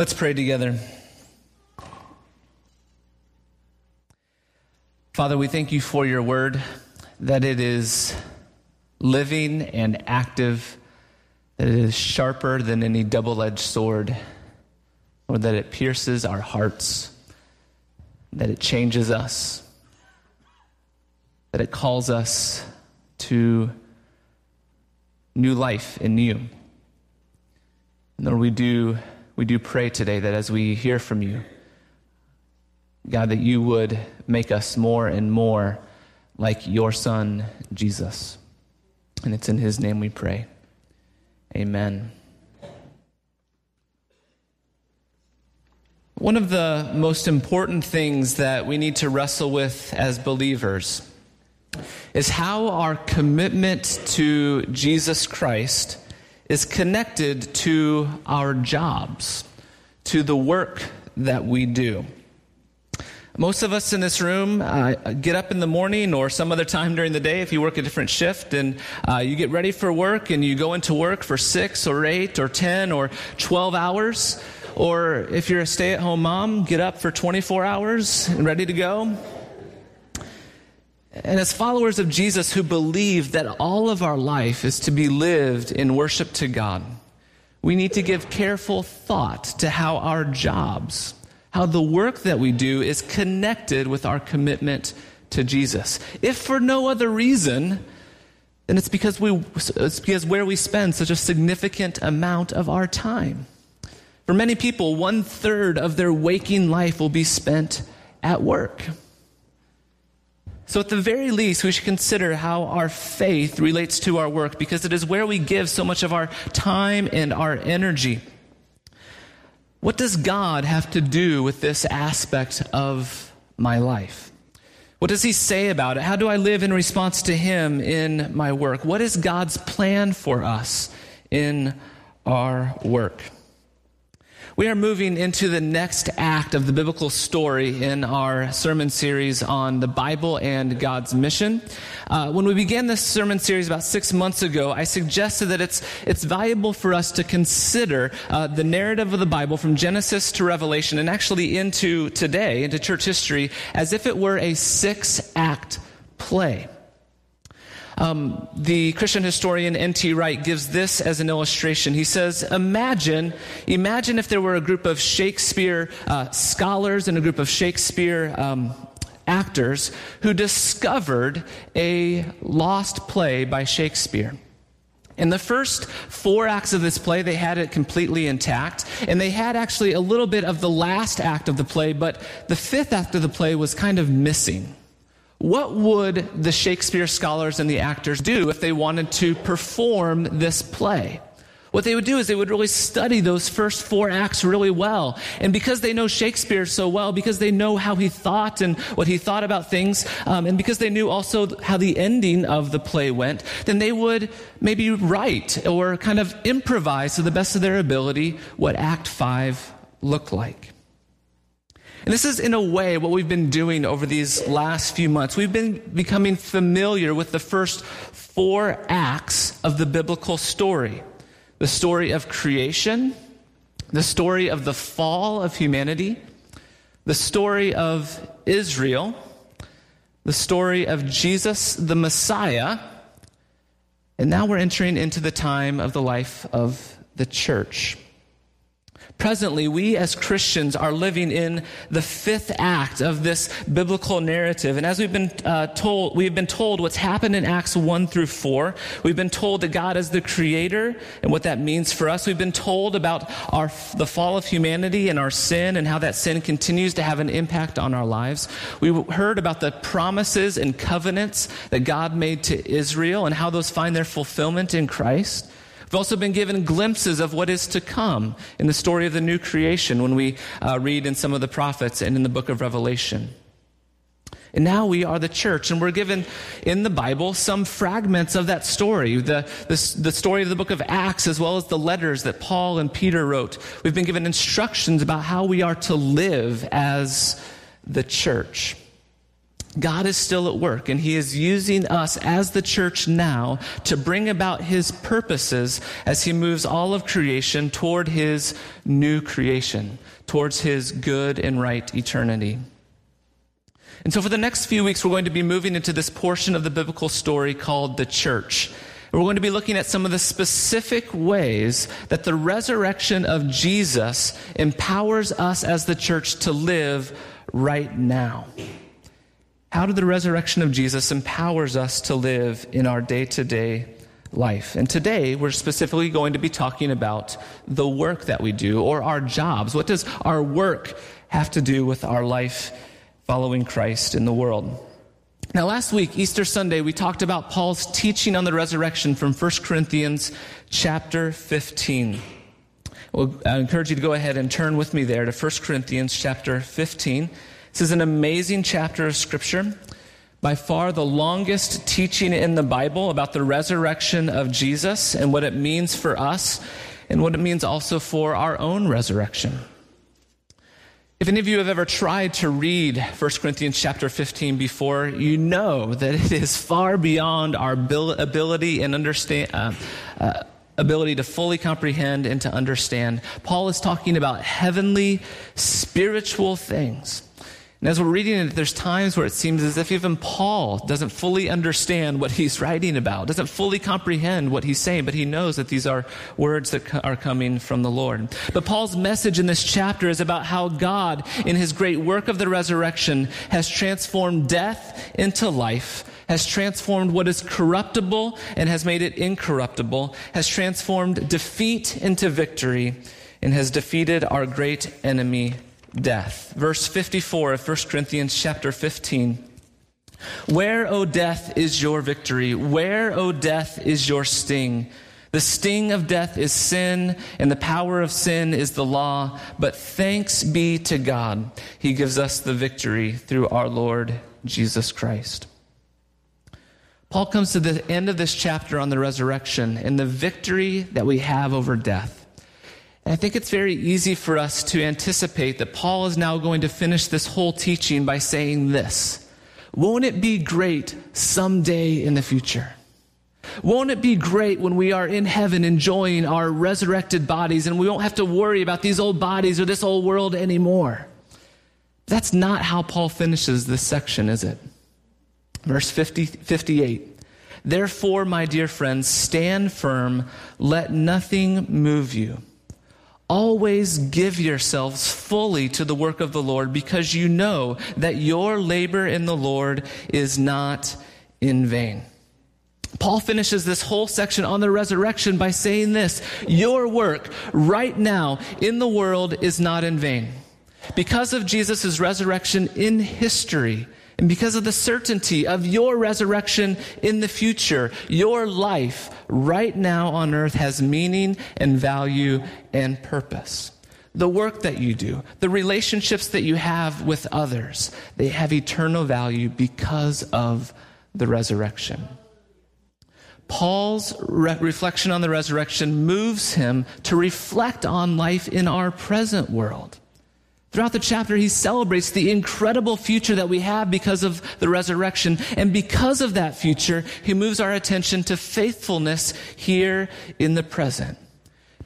Let's pray together. Father, we thank you for your word, that it is living and active, that it is sharper than any double edged sword, or that it pierces our hearts, that it changes us, that it calls us to new life in you. And Lord, we do we do pray today that as we hear from you, God, that you would make us more and more like your Son, Jesus. And it's in his name we pray. Amen. One of the most important things that we need to wrestle with as believers is how our commitment to Jesus Christ is connected to our jobs, to the work that we do. Most of us in this room uh, get up in the morning or some other time during the day if you work a different shift and uh, you get ready for work and you go into work for six or eight or 10 or 12 hours. Or if you're a stay at home mom, get up for 24 hours and ready to go. And as followers of Jesus who believe that all of our life is to be lived in worship to God, we need to give careful thought to how our jobs, how the work that we do is connected with our commitment to Jesus. If for no other reason, then it's because, we, it's because where we spend such a significant amount of our time. For many people, one third of their waking life will be spent at work. So, at the very least, we should consider how our faith relates to our work because it is where we give so much of our time and our energy. What does God have to do with this aspect of my life? What does He say about it? How do I live in response to Him in my work? What is God's plan for us in our work? We are moving into the next act of the biblical story in our sermon series on the Bible and God's mission. Uh, when we began this sermon series about six months ago, I suggested that it's, it's valuable for us to consider uh, the narrative of the Bible from Genesis to Revelation and actually into today, into church history, as if it were a six act play. Um, the Christian historian N.T. Wright gives this as an illustration. He says, Imagine, imagine if there were a group of Shakespeare uh, scholars and a group of Shakespeare um, actors who discovered a lost play by Shakespeare. In the first four acts of this play, they had it completely intact, and they had actually a little bit of the last act of the play, but the fifth act of the play was kind of missing. What would the Shakespeare scholars and the actors do if they wanted to perform this play? What they would do is they would really study those first four acts really well. And because they know Shakespeare so well, because they know how he thought and what he thought about things, um, and because they knew also how the ending of the play went, then they would maybe write or kind of improvise to the best of their ability what Act 5 looked like. And this is, in a way, what we've been doing over these last few months. We've been becoming familiar with the first four acts of the biblical story the story of creation, the story of the fall of humanity, the story of Israel, the story of Jesus the Messiah, and now we're entering into the time of the life of the church. Presently, we as Christians are living in the fifth act of this biblical narrative. And as we've been uh, told, we've been told what's happened in Acts 1 through 4. We've been told that God is the creator and what that means for us. We've been told about our, the fall of humanity and our sin and how that sin continues to have an impact on our lives. We heard about the promises and covenants that God made to Israel and how those find their fulfillment in Christ. We've also been given glimpses of what is to come in the story of the new creation when we uh, read in some of the prophets and in the book of Revelation. And now we are the church, and we're given in the Bible some fragments of that story. The, the, the, story of the book of Acts, as well as the letters that Paul and Peter wrote. We've been given instructions about how we are to live as the church. God is still at work, and He is using us as the church now to bring about His purposes as He moves all of creation toward His new creation, towards His good and right eternity. And so, for the next few weeks, we're going to be moving into this portion of the biblical story called the church. We're going to be looking at some of the specific ways that the resurrection of Jesus empowers us as the church to live right now. How did the resurrection of Jesus empowers us to live in our day-to-day life? And today we're specifically going to be talking about the work that we do or our jobs. What does our work have to do with our life following Christ in the world? Now, last week, Easter Sunday, we talked about Paul's teaching on the resurrection from 1 Corinthians chapter 15. Well, I encourage you to go ahead and turn with me there to 1 Corinthians chapter 15. This is an amazing chapter of Scripture. By far the longest teaching in the Bible about the resurrection of Jesus and what it means for us and what it means also for our own resurrection. If any of you have ever tried to read 1 Corinthians chapter 15 before, you know that it is far beyond our ability and understand, uh, uh, ability to fully comprehend and to understand. Paul is talking about heavenly, spiritual things. And as we're reading it, there's times where it seems as if even Paul doesn't fully understand what he's writing about, doesn't fully comprehend what he's saying, but he knows that these are words that are coming from the Lord. But Paul's message in this chapter is about how God, in his great work of the resurrection, has transformed death into life, has transformed what is corruptible and has made it incorruptible, has transformed defeat into victory, and has defeated our great enemy, death. Verse 54 of 1 Corinthians chapter 15. Where, O death, is your victory? Where, O death, is your sting? The sting of death is sin, and the power of sin is the law. But thanks be to God, He gives us the victory through our Lord Jesus Christ. Paul comes to the end of this chapter on the resurrection and the victory that we have over death. And I think it's very easy for us to anticipate that Paul is now going to finish this whole teaching by saying this Won't it be great someday in the future? Won't it be great when we are in heaven enjoying our resurrected bodies and we won't have to worry about these old bodies or this old world anymore? That's not how Paul finishes this section, is it? Verse 50, 58. Therefore, my dear friends, stand firm, let nothing move you. Always give yourselves fully to the work of the Lord because you know that your labor in the Lord is not in vain. Paul finishes this whole section on the resurrection by saying this Your work right now in the world is not in vain. Because of Jesus' resurrection in history, and because of the certainty of your resurrection in the future, your life right now on earth has meaning and value and purpose. The work that you do, the relationships that you have with others, they have eternal value because of the resurrection. Paul's re- reflection on the resurrection moves him to reflect on life in our present world. Throughout the chapter, he celebrates the incredible future that we have because of the resurrection. And because of that future, he moves our attention to faithfulness here in the present.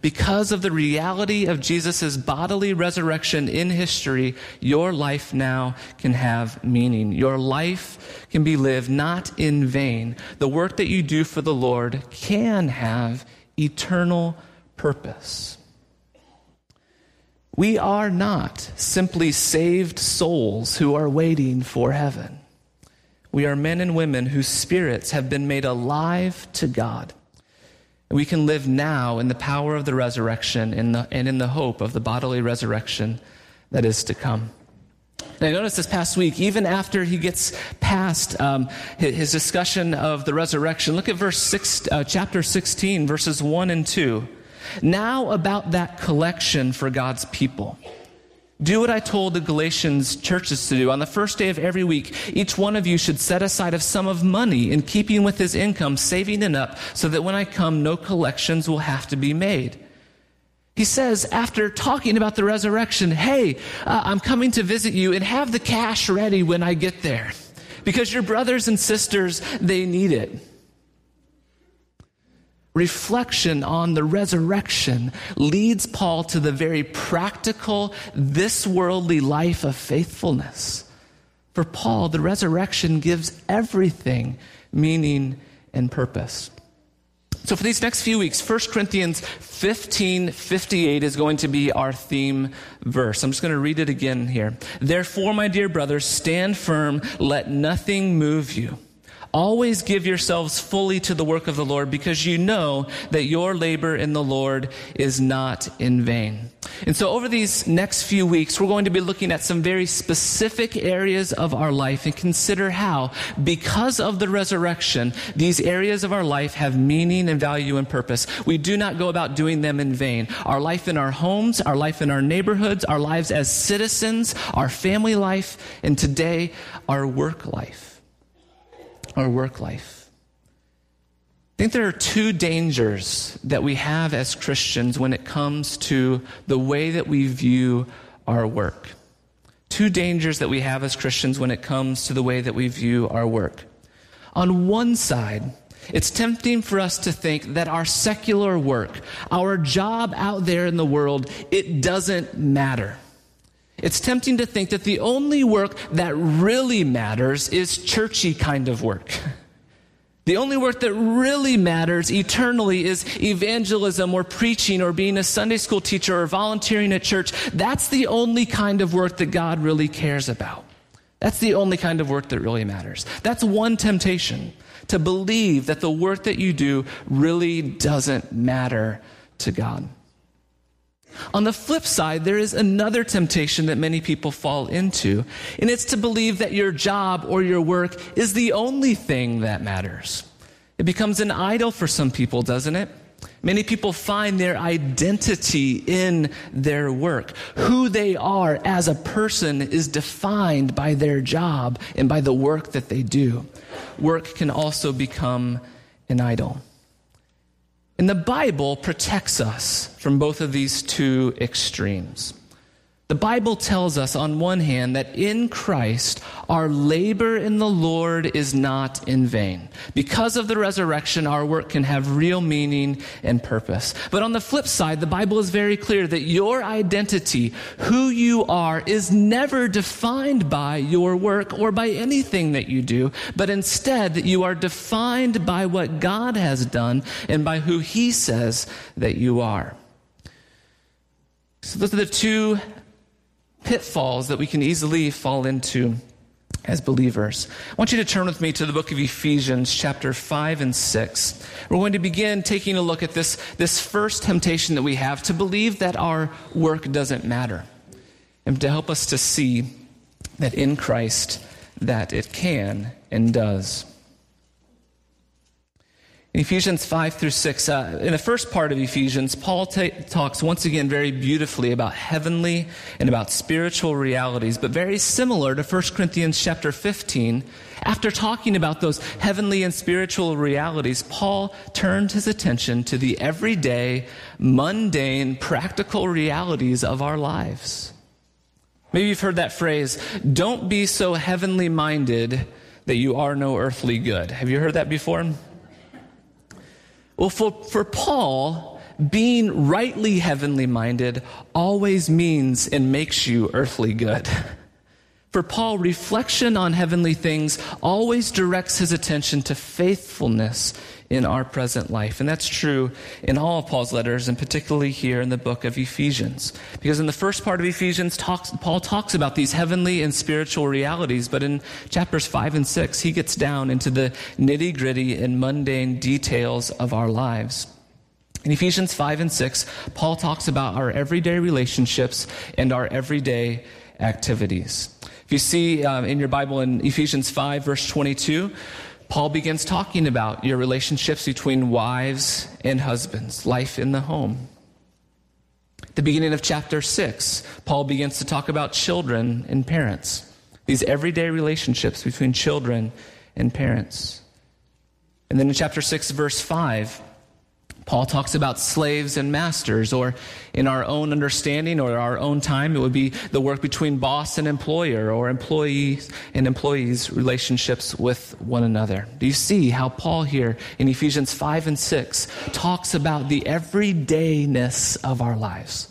Because of the reality of Jesus' bodily resurrection in history, your life now can have meaning. Your life can be lived not in vain. The work that you do for the Lord can have eternal purpose. We are not simply saved souls who are waiting for heaven. We are men and women whose spirits have been made alive to God. We can live now in the power of the resurrection and, in the hope of the bodily resurrection that is to come. And I noticed this past week, even after he gets past um, his discussion of the resurrection, look at verse six, uh, chapter 16, verses 1 and 2. Now, about that collection for God's people. Do what I told the Galatians churches to do. On the first day of every week, each one of you should set aside a sum of money in keeping with his income, saving it up, so that when I come, no collections will have to be made. He says, after talking about the resurrection, hey, uh, I'm coming to visit you and have the cash ready when I get there. because your brothers and sisters, they need it. Reflection on the resurrection leads Paul to the very practical, this worldly life of faithfulness. For Paul, the resurrection gives everything meaning and purpose. So, for these next few weeks, 1 Corinthians 15 58 is going to be our theme verse. I'm just going to read it again here. Therefore, my dear brothers, stand firm, let nothing move you. Always give yourselves fully to the work of the Lord because you know that your labor in the Lord is not in vain. And so over these next few weeks, we're going to be looking at some very specific areas of our life and consider how, because of the resurrection, these areas of our life have meaning and value and purpose. We do not go about doing them in vain. Our life in our homes, our life in our neighborhoods, our lives as citizens, our family life, and today, our work life our work life. I think there are two dangers that we have as Christians when it comes to the way that we view our work. Two dangers that we have as Christians when it comes to the way that we view our work. On one side, it's tempting for us to think that our secular work, our job out there in the world, it doesn't matter. It's tempting to think that the only work that really matters is churchy kind of work. The only work that really matters eternally is evangelism or preaching or being a Sunday school teacher or volunteering at church. That's the only kind of work that God really cares about. That's the only kind of work that really matters. That's one temptation to believe that the work that you do really doesn't matter to God. On the flip side, there is another temptation that many people fall into, and it's to believe that your job or your work is the only thing that matters. It becomes an idol for some people, doesn't it? Many people find their identity in their work. Who they are as a person is defined by their job and by the work that they do. Work can also become an idol. And the Bible protects us from both of these two extremes. The Bible tells us, on one hand, that in Christ, our labor in the Lord is not in vain. Because of the resurrection, our work can have real meaning and purpose. But on the flip side, the Bible is very clear that your identity, who you are, is never defined by your work or by anything that you do, but instead that you are defined by what God has done and by who He says that you are. So those are the two pitfalls that we can easily fall into as believers. I want you to turn with me to the book of Ephesians, chapter 5 and 6. We're going to begin taking a look at this, this first temptation that we have to believe that our work doesn't matter, and to help us to see that in Christ that it can and does. In Ephesians 5 through 6, uh, in the first part of Ephesians, Paul ta- talks once again very beautifully about heavenly and about spiritual realities, but very similar to 1 Corinthians chapter 15. After talking about those heavenly and spiritual realities, Paul turned his attention to the everyday, mundane, practical realities of our lives. Maybe you've heard that phrase, don't be so heavenly minded that you are no earthly good. Have you heard that before? Well, for, for Paul, being rightly heavenly minded always means and makes you earthly good. For Paul, reflection on heavenly things always directs his attention to faithfulness in our present life. And that's true in all of Paul's letters, and particularly here in the book of Ephesians. Because in the first part of Ephesians, talks, Paul talks about these heavenly and spiritual realities, but in chapters 5 and 6, he gets down into the nitty gritty and mundane details of our lives. In Ephesians 5 and 6, Paul talks about our everyday relationships and our everyday activities. If you see um, in your Bible in Ephesians 5, verse 22, Paul begins talking about your relationships between wives and husbands, life in the home. the beginning of chapter 6, Paul begins to talk about children and parents, these everyday relationships between children and parents. And then in chapter 6, verse 5, Paul talks about slaves and masters, or in our own understanding or our own time, it would be the work between boss and employer, or employees and employees' relationships with one another. Do you see how Paul here in Ephesians 5 and 6 talks about the everydayness of our lives?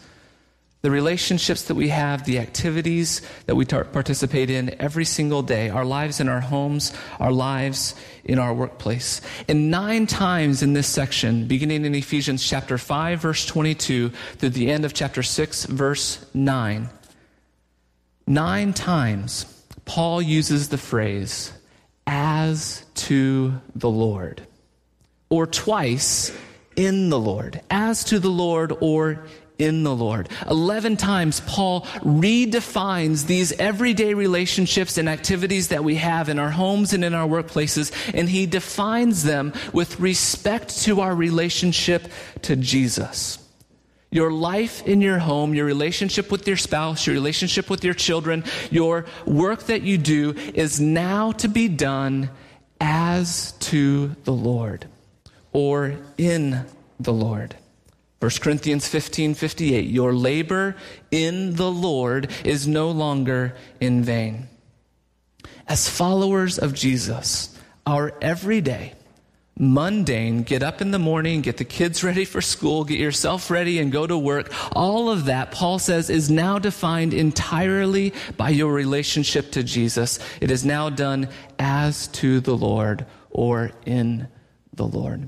The relationships that we have, the activities that we tar- participate in every single day, our lives in our homes, our lives in our workplace. And nine times in this section, beginning in Ephesians chapter 5, verse 22, through the end of chapter 6, verse 9, nine times Paul uses the phrase, as to the Lord, or twice, in the Lord, as to the Lord, or in the Lord. 11 times, Paul redefines these everyday relationships and activities that we have in our homes and in our workplaces, and he defines them with respect to our relationship to Jesus. Your life in your home, your relationship with your spouse, your relationship with your children, your work that you do is now to be done as to the Lord or in the Lord. 1 Corinthians 15 58, your labor in the Lord is no longer in vain. As followers of Jesus, our everyday, mundane, get up in the morning, get the kids ready for school, get yourself ready, and go to work, all of that, Paul says, is now defined entirely by your relationship to Jesus. It is now done as to the Lord or in the Lord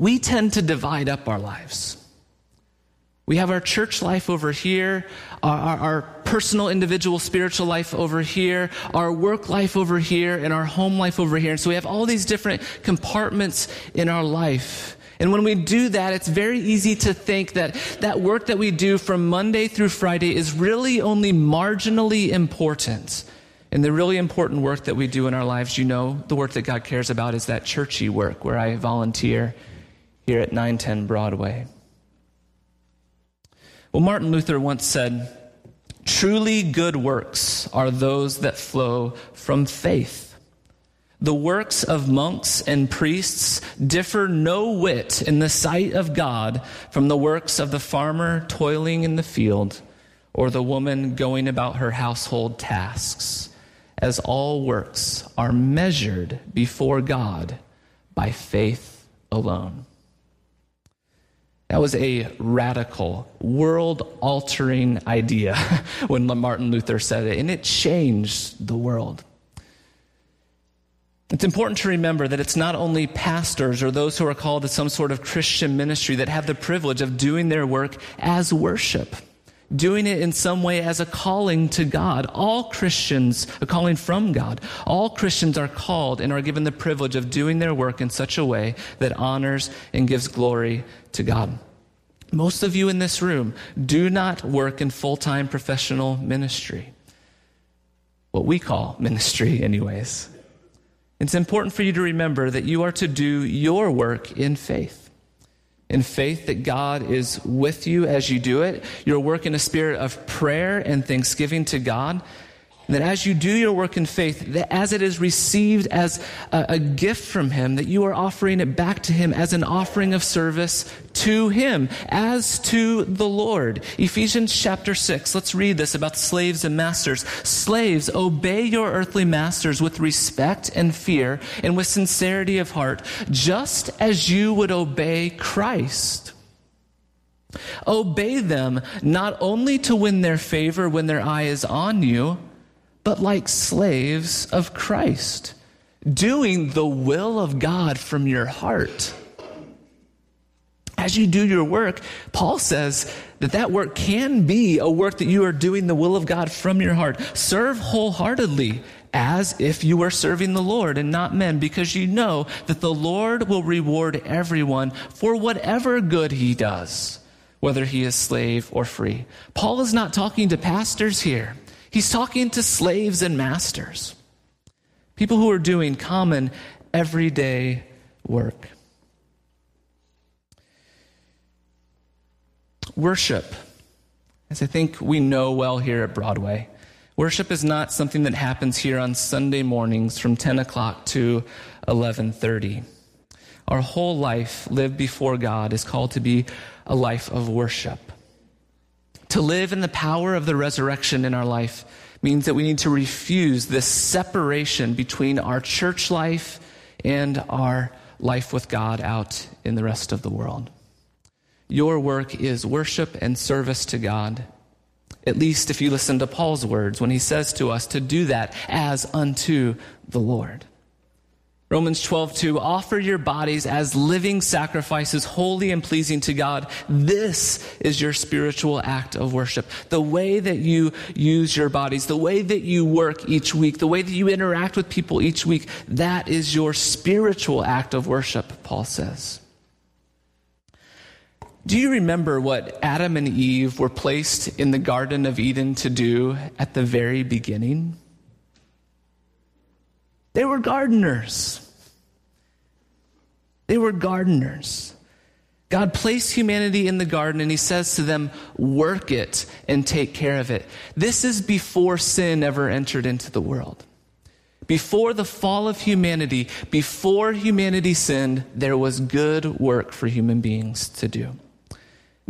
we tend to divide up our lives. We have our church life over here, our, our, our, personal, individual, spiritual life over here, our work life over here, and our home life over here. And so we have all these different compartments in our life. And when we do that, it's very easy to think that that work that we do from Monday through Friday is really only marginally important. And the really important work that we do in our lives, you know, the work that God cares about is that churchy work where I volunteer here at 910 Broadway. Well, Martin Luther once said, Truly good works are those that flow from faith. The works of monks and priests differ no whit in the sight of God from the works of the farmer toiling in the field or the woman going about her household tasks, as all works are measured before God by faith alone. That was a radical, world altering idea when Martin Luther said it, and it changed the world. It's important to remember that it's not only pastors or those who are called to some sort of Christian ministry that have the privilege of doing their work as worship doing it in some way as a calling to God. All Christians, a calling from God, all Christians are called and are given the privilege of doing their work in such a way that honors and gives glory to God. Most of you in this room do not work in full time professional ministry. What we call ministry, anyways. It's important for you to remember that you are to do your work in faith in faith that God is with you as you do it. Your work in a spirit of prayer and thanksgiving to God that as you do your work in faith, that as it is received as a, a, gift from Him, that you are offering it back to Him as an offering of service to Him, as to the Lord. Ephesians chapter 6, let's read this about slaves and masters. Slaves, obey your earthly masters with respect and fear and with sincerity of heart, just as you would obey Christ. Obey them not only to win their favor when their eye is on you, but like slaves of Christ, doing the will of God from your heart. As you do your work, Paul says that that work can be a work that you are doing the will of God from your heart. Serve wholeheartedly as if you were serving the Lord and not men, because you know that the Lord will reward everyone for whatever good he does, whether he is slave or free. Paul is not talking to pastors here. He's talking to slaves and masters, people who are doing common, everyday work. Worship, as I think we know well here at Broadway, worship is not something that happens here on Sunday mornings from 10 o'clock to 11:30. our whole life lived before God is called to be a life of worship. To live in the power of the resurrection in our life means that we need to refuse this separation between our church life and our life with God out in the rest of the world. Your work is worship and service to God. At least if you listen to Paul's words when he says to us to do that as unto the Lord. Romans 12, 2, offer your bodies as living sacrifices, holy and pleasing to God. This is your spiritual act of worship. The way that you use your bodies, the way that you work each week, the way that you interact with people each week, that is your spiritual act of worship, Paul says. Do you remember what Adam and Eve were placed in the Garden of Eden to do at the very beginning? They were gardeners. They were gardeners. God placed humanity in the garden and he says to them, work it and take care of it. This is before sin ever entered into the world. Before the fall of humanity, before humanity sinned, there was good work for human beings to do.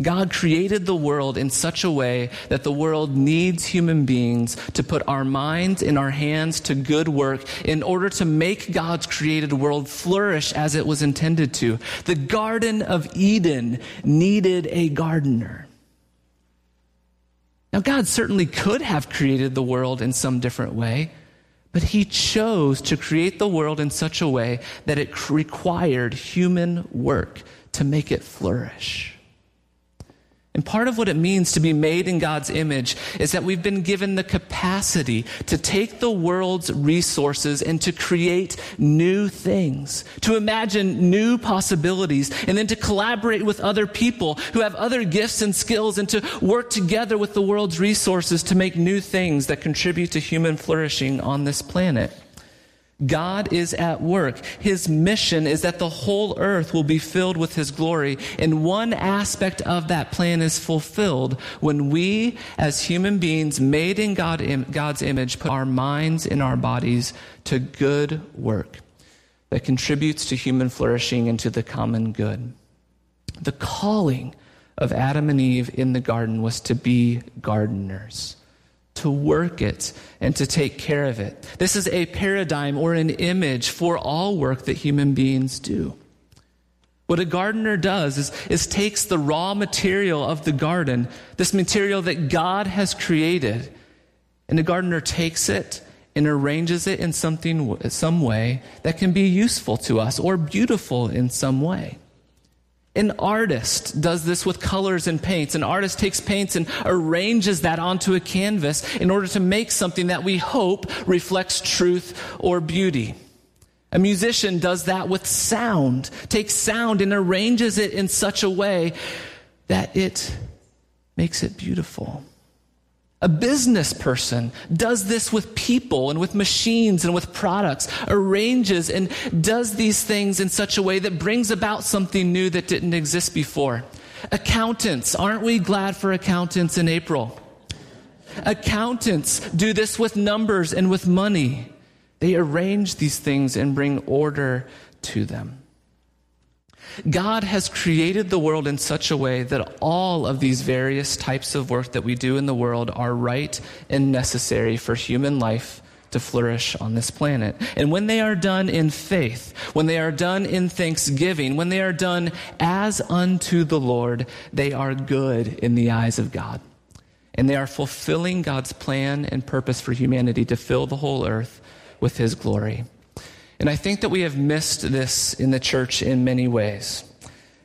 God created the world in such a way that the world needs human beings to put our minds and our hands to good work in order to make God's created world flourish as it was intended to. The Garden of Eden needed a gardener. Now, God certainly could have created the world in some different way, but He chose to create the world in such a way that it required human work to make it flourish. And part of what it means to be made in God's image is that we've been given the capacity to take the world's resources and to create new things, to imagine new possibilities, and then to collaborate with other people who have other gifts and skills and to work together with the world's resources to make new things that contribute to human flourishing on this planet. God is at work. His mission is that the whole earth will be filled with His glory. And one aspect of that plan is fulfilled when we, as human beings made in God, God's image, put our minds and our bodies to good work that contributes to human flourishing and to the common good. The calling of Adam and Eve in the garden was to be gardeners to work it and to take care of it. This is a paradigm or an image for all work that human beings do. What a gardener does is, is takes the raw material of the garden, this material that God has created, and the gardener takes it and arranges it in something, some way that can be useful to us or beautiful in some way. An artist does this with colors and paints. An artist takes paints and arranges that onto a canvas in order to make something that we hope reflects truth or beauty. A musician does that with sound, takes sound and arranges it in such a way that it makes it beautiful. A business person does this with people and with machines and with products, arranges and does these things in such a way that brings about something new that didn't exist before. Accountants, aren't we glad for accountants in April? Accountants do this with numbers and with money. They arrange these things and bring order to them. God has created the world in such a way that all of these various types of work that we do in the world are right and necessary for human life to flourish on this planet. And when they are done in faith, when they are done in thanksgiving, when they are done as unto the Lord, they are good in the eyes of God. And they are fulfilling God's plan and purpose for humanity to fill the whole earth with his glory. And I think that we have missed this in the church in many ways.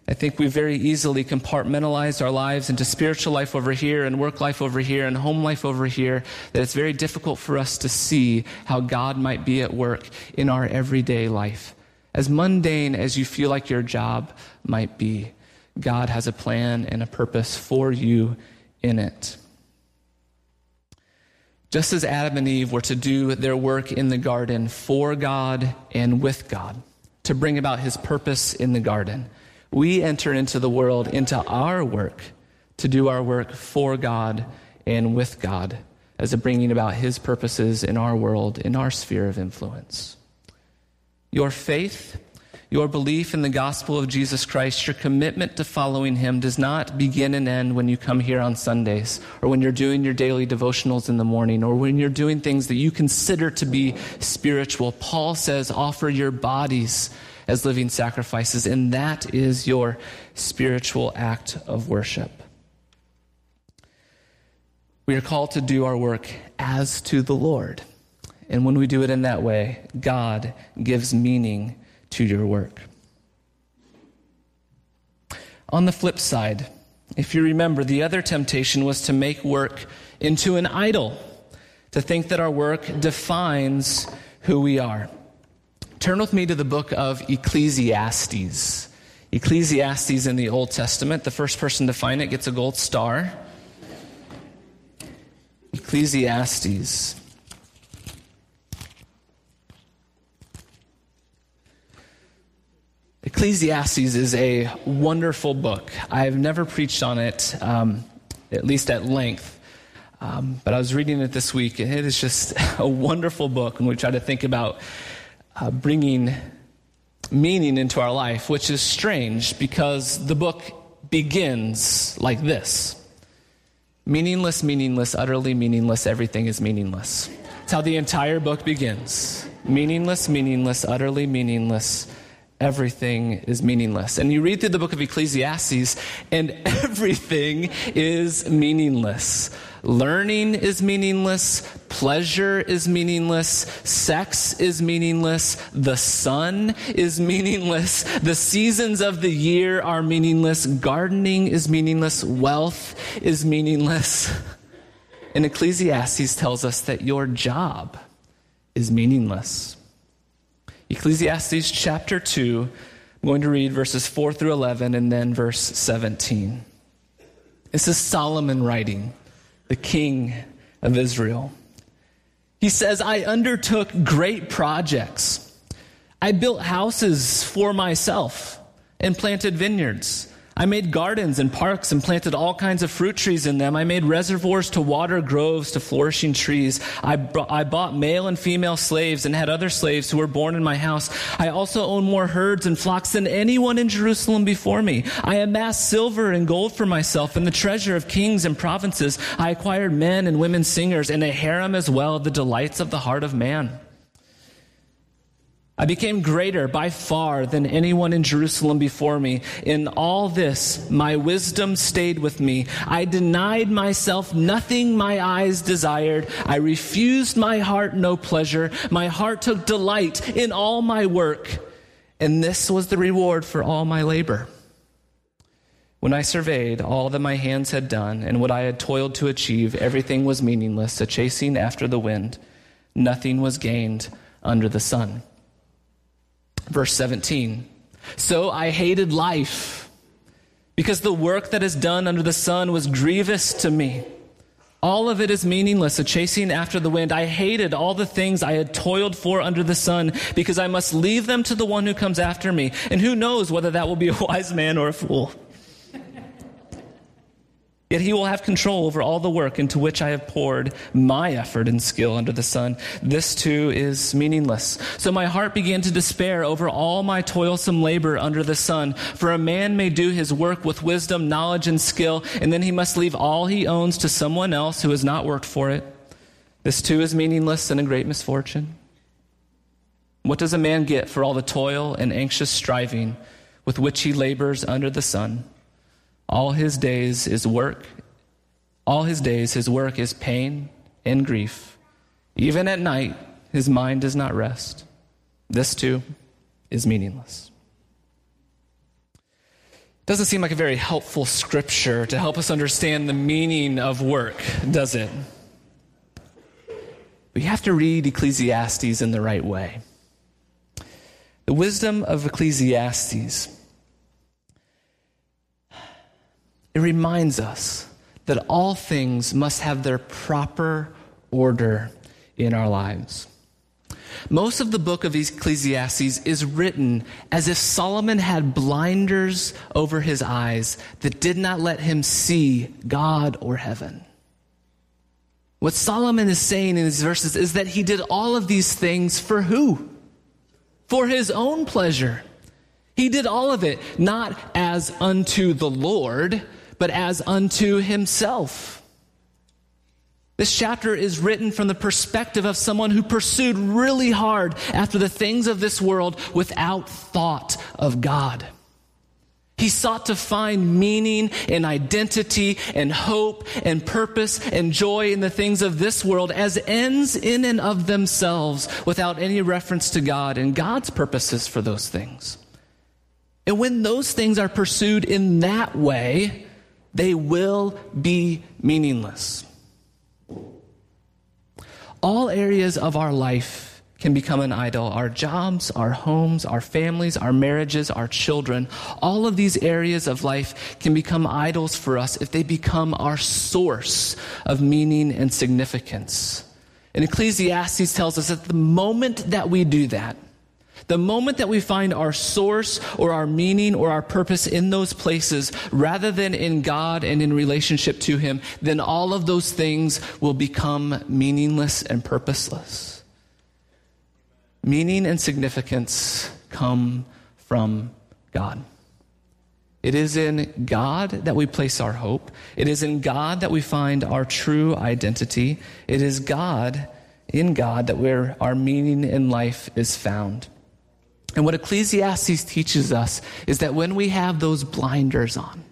I think we very easily compartmentalized our lives into spiritual life over here and work life over here and home life over here, that it's very difficult for us to see how God might be at work in our everyday life. As mundane as you feel like your job might be, God has a plan and a purpose for you in it. Just as Adam and Eve were to do their work in the garden for God and with God, to bring about his purpose in the garden, we enter into the world, into our work, to do our work for God and with God, as a bringing about his purposes in our world, in our sphere of influence. Your faith, Your belief in the gospel of Jesus Christ, your commitment to following him does not begin and end when you come here on Sundays or when you're doing your daily devotionals in the morning or when you're doing things that you consider to be spiritual. Paul says, offer your bodies as living sacrifices, and that is your spiritual act of worship. We are called to do our work as to the Lord. And when we do it in that way, God gives meaning to your work. On the flip side, if you remember, the other temptation was to make work into an idol, to think that our work defines who we are. Turn with me to the book of Ecclesiastes. Ecclesiastes in the Old Testament, the first person to find it gets a gold star. Ecclesiastes. Ecclesiastes is a wonderful book. I've never preached on it, um, at least at length. Um, but I was reading it this week, and it is just a wonderful book when we try to think about uh, bringing meaning into our life, which is strange because the book begins like this Meaningless, meaningless, utterly meaningless, everything is meaningless. That's how the entire book begins. Meaningless, meaningless, utterly meaningless, everything is meaningless. And you read through the book of Ecclesiastes, and everything is meaningless. Learning is meaningless. Pleasure is meaningless. Sex is meaningless. The sun is meaningless. The seasons of the year are meaningless. Gardening is meaningless. Wealth is meaningless. And Ecclesiastes tells us that your job is meaningless. Ecclesiastes chapter 2, I'm going to read verses 4 through 11 and then verse 17. This is Solomon writing the king of Israel. He says, I undertook great projects. I built houses for myself and planted vineyards. I made gardens and parks and planted all kinds of fruit trees in them. I made reservoirs to water groves to flourishing trees. I, I bought male and female slaves and had other slaves who were born in my house. I also owned more herds and flocks than anyone in Jerusalem before me. I amassed silver and gold for myself and the treasure of kings and provinces. I acquired men and women singers and a harem as well, the delights of the heart of man. I became greater by far than anyone in Jerusalem before me. In all this, my wisdom stayed with me. I denied myself nothing my eyes desired. I refused my heart no pleasure. My heart took delight in all my work. And this was the reward for all my labor. When I surveyed all that my hands had done and what I had toiled to achieve, everything was meaningless, a chasing after the wind. Nothing was gained under the sun. Verse 17. So I hated life because the work that is done under the sun was grievous to me. All of it is meaningless, a chasing after the wind. I hated all the things I had toiled for under the sun because I must leave them to the one who comes after me. And who knows whether that will be a wise man or a fool. Yet he will have control over all the work into which I have poured my effort and skill under the sun. This too is meaningless. So my heart began to despair over all my toilsome labor under the sun. For a man may do his work with wisdom, knowledge, and skill, and then he must leave all he owns to someone else who has not worked for it. This too is meaningless and a great misfortune. What does a man get for all the toil and anxious striving with which he labors under the sun? All his days is work. All his days, his work is pain and grief. Even at night, his mind does not rest. This too is meaningless. Doesn't seem like a very helpful scripture to help us understand the meaning of work, does it? We have to read Ecclesiastes in the right way. The wisdom of Ecclesiastes it reminds us that all things must have their proper order in our lives. Most of the book of Ecclesiastes is written as if Solomon had blinders over his eyes that did not let him see God or heaven. What Solomon is saying in these verses is that he did all of these things for who? For his own pleasure He did all of it not as unto the Lord, but as unto himself. This chapter is written from the perspective of someone who pursued really hard after the things of this world without thought of God. He sought to find meaning and identity and hope and purpose and joy in the things of this world as ends in and of themselves without any reference to God and God's purposes for those things. And when those things are pursued in that way, they will be meaningless. All areas of our life can become an idol. Our jobs, our homes, our families, our marriages, our children, all of these areas of life can become idols for us if they become our source of meaning and significance. And Ecclesiastes tells us that the moment that we do that, the moment that we find our source or our meaning or our purpose in those places rather than in God and in relationship to Him, then all of those things will become meaningless and purposeless. Meaning and significance come from God. It is in God that we place our hope. It is in God that we find our true identity. It is God, in God, that where our meaning in life is found. And what Ecclesiastes teaches us is that when we have those blinders on,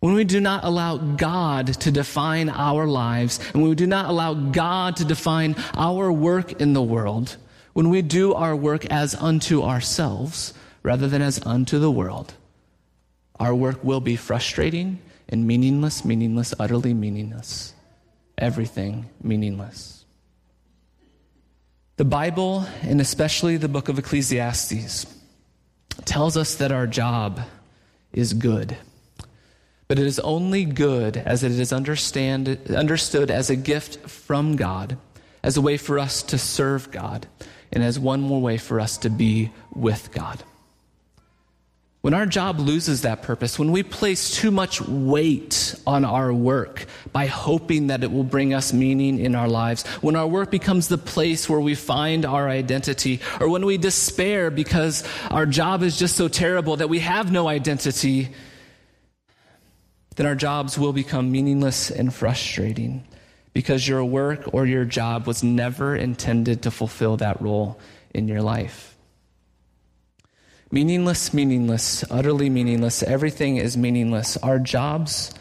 when we do not allow God to define our lives, and when we do not allow God to define our work in the world, when we do our work as unto ourselves rather than as unto the world, our work will be frustrating and meaningless, meaningless, utterly meaningless. Everything meaningless. The Bible, and especially the book of Ecclesiastes, tells us that our job is good. But it is only good as it is understood as a gift from God, as a way for us to serve God, and as one more way for us to be with God. When our job loses that purpose, when we place too much weight on our work by hoping that it will bring us meaning in our lives, when our work becomes the place where we find our identity, or when we despair because our job is just so terrible that we have no identity, then our jobs will become meaningless and frustrating because your work or your job was never intended to fulfill that role in your life. Meaningless, meaningless, utterly meaningless. Everything is meaningless. Our jobs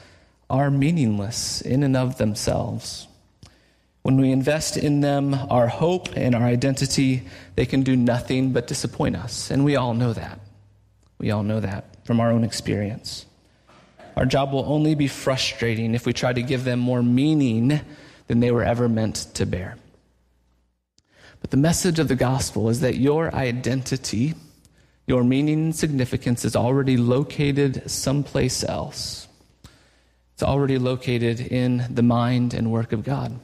are meaningless in and of themselves. When we invest in them our hope and our identity, they can do nothing but disappoint us. And we all know that. We all know that from our own experience. Our job will only be frustrating if we try to give them more meaning than they were ever meant to bear. But the message of the gospel is that your identity your meaning and significance is already located someplace else. It's already located in the mind and work of God.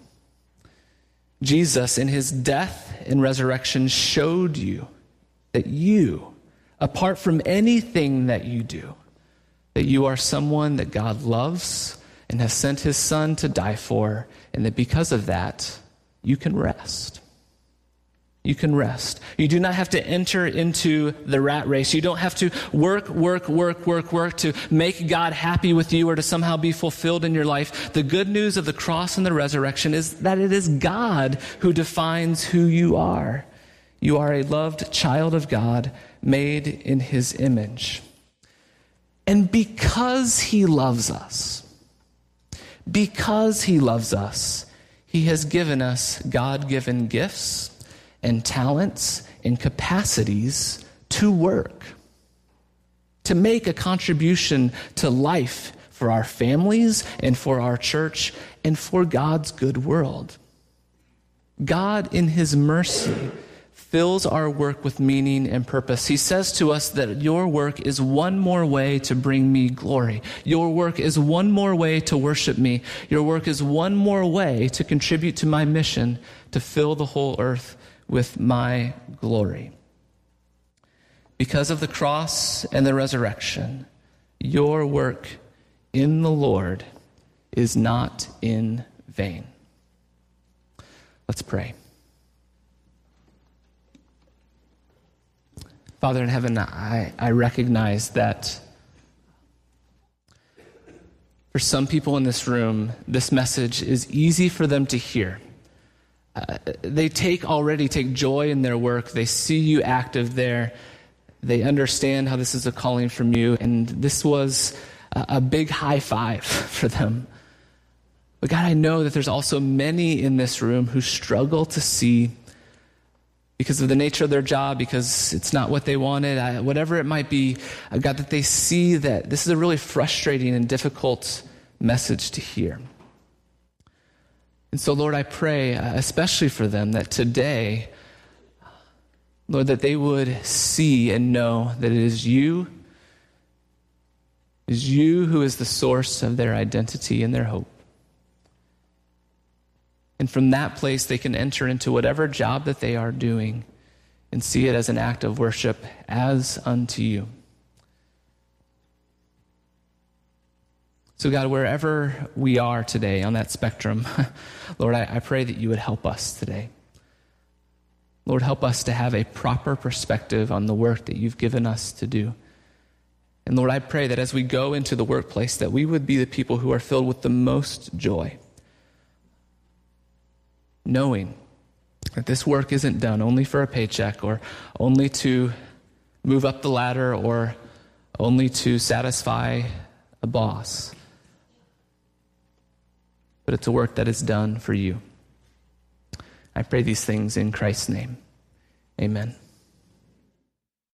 Jesus, in his death and resurrection, showed you that you, apart from anything that you do, that you are someone that God loves and has sent his son to die for, and that because of that, you can rest you can rest. You do not have to enter into the rat race. You don't have to work, work, work, work, work to make God happy with you or to somehow be fulfilled in your life. The good news of the cross and the resurrection is that it is God who defines who you are. You are a loved child of God made in his image. And because he loves us, because he loves us, he has given us God given gifts and talents and capacities to work, to make a contribution to life for our families and for our church and for God's good world. God, in His mercy, fills our work with meaning and purpose. He says to us that your work is one more way to bring me glory. Your work is one more way to worship me. Your work is one more way to contribute to my mission to fill the whole earth with my glory. Because of the cross and the resurrection, your work in the Lord is not in vain. Let's pray. Father in heaven, I, I recognize that for some people in this room, this message is easy for them to hear. They take already take joy in their work. They see you active there. They understand how this is a calling from you, and this was a, a big high five for them. But God, I know that there's also many in this room who struggle to see because of the nature of their job, because it's not what they wanted, I, whatever it might be, uh, God, that they see that this is a really frustrating and difficult message to hear. And so, Lord, I pray, uh, especially for them, that today, Lord, that they would see and know that it is you, it is you who is the source of their identity and their hope. And from that place, they can enter into whatever job that they are doing and see it as an act of worship as unto you. So, God, wherever we are today on that spectrum, Lord, I, I, pray that you would help us today. Lord, help us to have a proper perspective on the work that you've given us to do. And Lord, I pray that as we go into the workplace, that we would be the people who are filled with the most joy, knowing that this work isn't done only for a paycheck or only to move up the ladder or only to satisfy a boss but it's a work that is done for you. I pray these things in Christ's name. Amen.